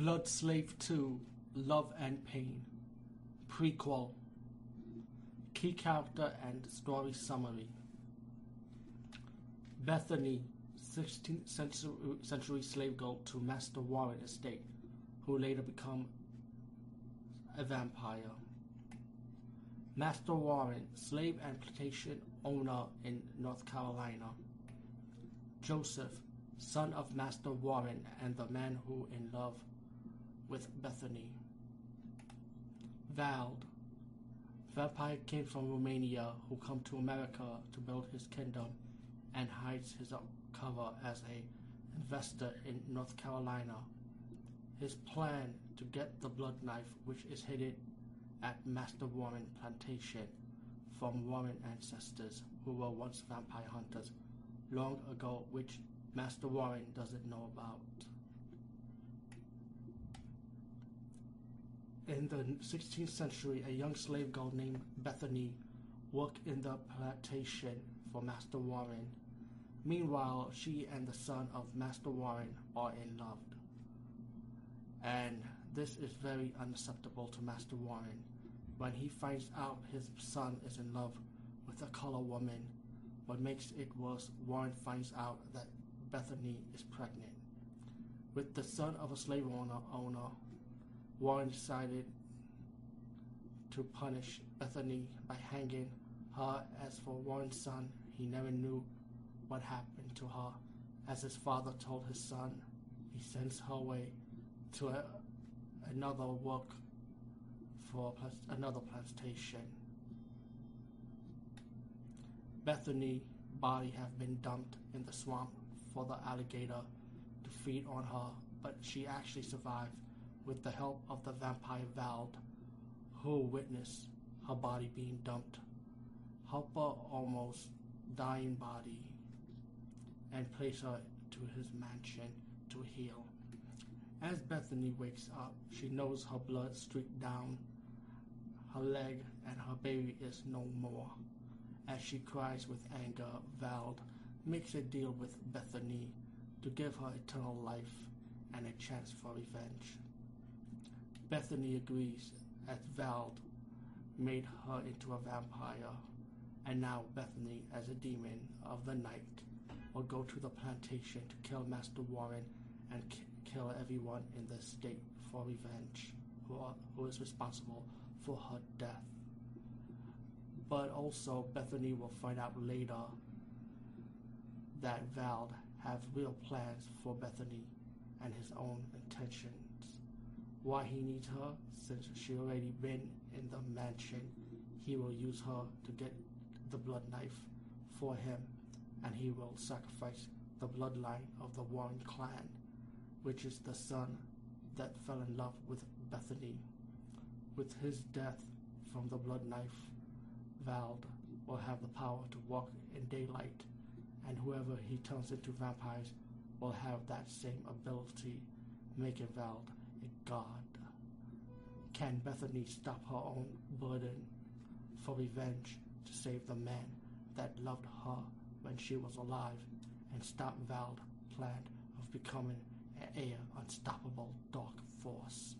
Blood Slave 2 Love and Pain Prequel Key Character and Story Summary Bethany, 16th century, century slave girl to Master Warren Estate, who later became a vampire. Master Warren, slave and plantation owner in North Carolina. Joseph, son of Master Warren and the man who in love with Bethany. Vald, vampire came from Romania who come to America to build his kingdom and hides his cover as a investor in North Carolina. His plan to get the blood knife which is hidden at Master Warren Plantation from Warren ancestors who were once vampire hunters long ago which Master Warren doesn't know about. In the 16th century, a young slave girl named Bethany worked in the plantation for Master Warren. Meanwhile, she and the son of Master Warren are in love. And this is very unacceptable to Master Warren. When he finds out his son is in love with a color woman, what makes it worse, Warren finds out that Bethany is pregnant. With the son of a slave owner, owner Warren decided to punish Bethany by hanging her. As for Warren's son, he never knew what happened to her. As his father told his son, he sends her away to a, another work for another plantation. Bethany body have been dumped in the swamp for the alligator to feed on her, but she actually survived with the help of the vampire Vald, who witnessed her body being dumped, help her almost dying body, and place her to his mansion to heal. As Bethany wakes up, she knows her blood streaked down her leg and her baby is no more. As she cries with anger, Vald makes a deal with Bethany to give her eternal life and a chance for revenge. Bethany agrees as Vald made her into a vampire, and now Bethany, as a demon of the night, will go to the plantation to kill Master Warren and k- kill everyone in the state for revenge, who, are, who is responsible for her death. But also, Bethany will find out later that Vald have real plans for Bethany and his own intentions why he needs her since she already been in the mansion. He will use her to get the blood knife for him and he will sacrifice the bloodline of the Warren clan, which is the son that fell in love with Bethany. With his death from the blood knife, Vald will have the power to walk in daylight, and whoever he turns into vampires will have that same ability, making Vald God. Can Bethany stop her own burden for revenge to save the man that loved her when she was alive and stop Vald's plan of becoming an air unstoppable dark force?